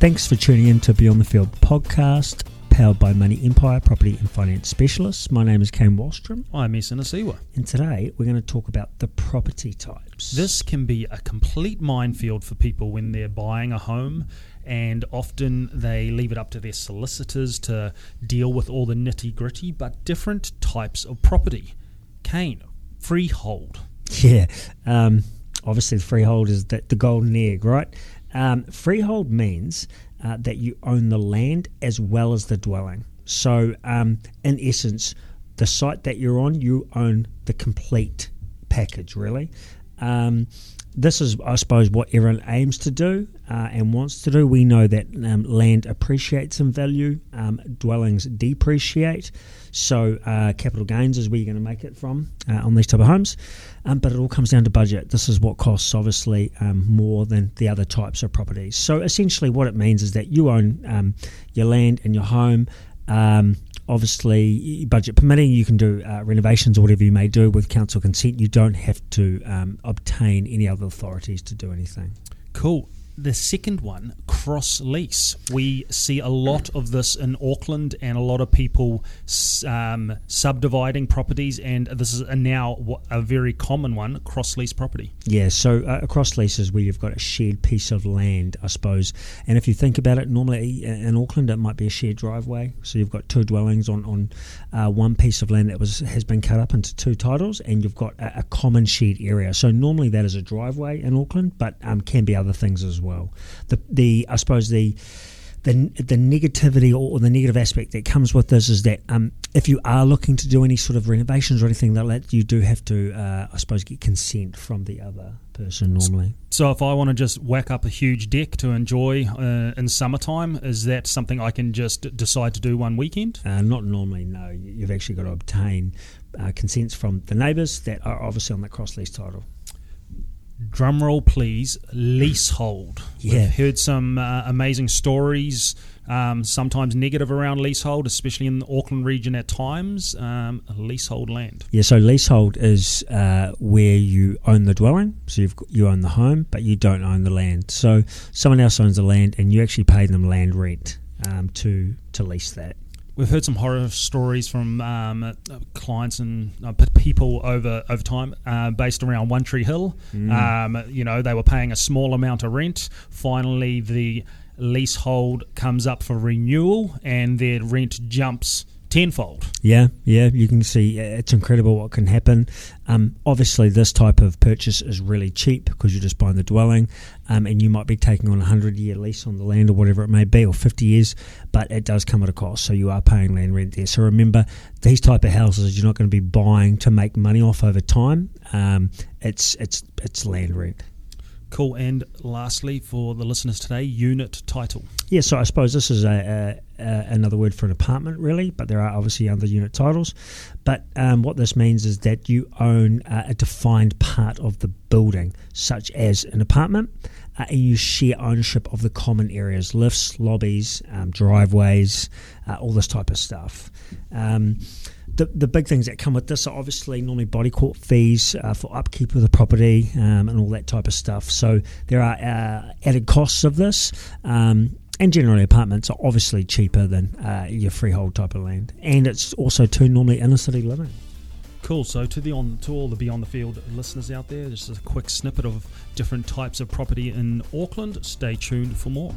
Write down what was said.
Thanks for tuning in to Beyond the Field podcast, powered by Money Empire Property and Finance Specialists. My name is Kane Wallstrom, I'm Esa Nasiwa. and today we're going to talk about the property types. This can be a complete minefield for people when they're buying a home, and often they leave it up to their solicitors to deal with all the nitty gritty, but different types of property. Kane, freehold. Yeah, um, obviously the freehold is the, the golden egg, right? Um, freehold means uh, that you own the land as well as the dwelling. So, um, in essence, the site that you're on, you own the complete package, really. Um, this is, I suppose, what everyone aims to do uh, and wants to do. We know that um, land appreciates in value, um, dwellings depreciate. So, uh, capital gains is where you're going to make it from uh, on these type of homes. Um, but it all comes down to budget. This is what costs, obviously, um, more than the other types of properties. So, essentially, what it means is that you own um, your land and your home. Um, obviously, budget permitting, you can do uh, renovations or whatever you may do with council consent. You don't have to um, obtain any other authorities to do anything. Cool. The second one, cross lease. We see a lot of this in Auckland and a lot of people um, subdividing properties, and this is a now a very common one cross lease property. Yeah, so uh, across leases where you've got a shared piece of land, I suppose. And if you think about it, normally in Auckland it might be a shared driveway. So you've got two dwellings on on uh, one piece of land that was has been cut up into two titles, and you've got a, a common shared area. So normally that is a driveway in Auckland, but um, can be other things as well. The the I suppose the the, the negativity or the negative aspect that comes with this is that um, if you are looking to do any sort of renovations or anything like that, you do have to, uh, I suppose, get consent from the other person normally. So if I want to just whack up a huge deck to enjoy uh, in summertime, is that something I can just decide to do one weekend? Uh, not normally, no. You- You've actually got to obtain uh, consents from the neighbours that are obviously on that cross lease title. Drum roll, please. Leasehold. Yeah. We've heard some uh, amazing stories, um, sometimes negative around leasehold, especially in the Auckland region at times. Um, leasehold land. Yeah, so leasehold is uh, where you own the dwelling, so you've you own the home, but you don't own the land. So someone else owns the land, and you actually pay them land rent um, to to lease that. We've heard some horror stories from um, uh, clients and uh, people over over time, uh, based around One Tree Hill. Um, you know, they were paying a small amount of rent. Finally, the leasehold comes up for renewal, and their rent jumps tenfold. Yeah, yeah, you can see uh, it's incredible what can happen. Um, obviously, this type of purchase is really cheap because you're just buying the dwelling, um, and you might be taking on a hundred year lease on the land or whatever it may be, or fifty years, but it does come at a cost. So you are paying land rent there. So remember, these type of houses you're not going to be buying to make money off over time. Um, it's it's it's land rent. Cool. And lastly, for the listeners today, unit title. Yeah, so I suppose this is a, a, a another word for an apartment, really, but there are obviously other unit titles. But um, what this means is that you own uh, a defined part of the building, such as an apartment, uh, and you share ownership of the common areas, lifts, lobbies, um, driveways, uh, all this type of stuff. Um, the, big things that come with this are obviously normally body corp fees uh, for upkeep of the property um, and all that type of stuff. So there are uh, added costs of this. Um, and generally, apartments are obviously cheaper than uh, your freehold type of land, and it's also too normally inner city living. Cool. So to the on to all the beyond the field listeners out there, just a quick snippet of different types of property in Auckland. Stay tuned for more.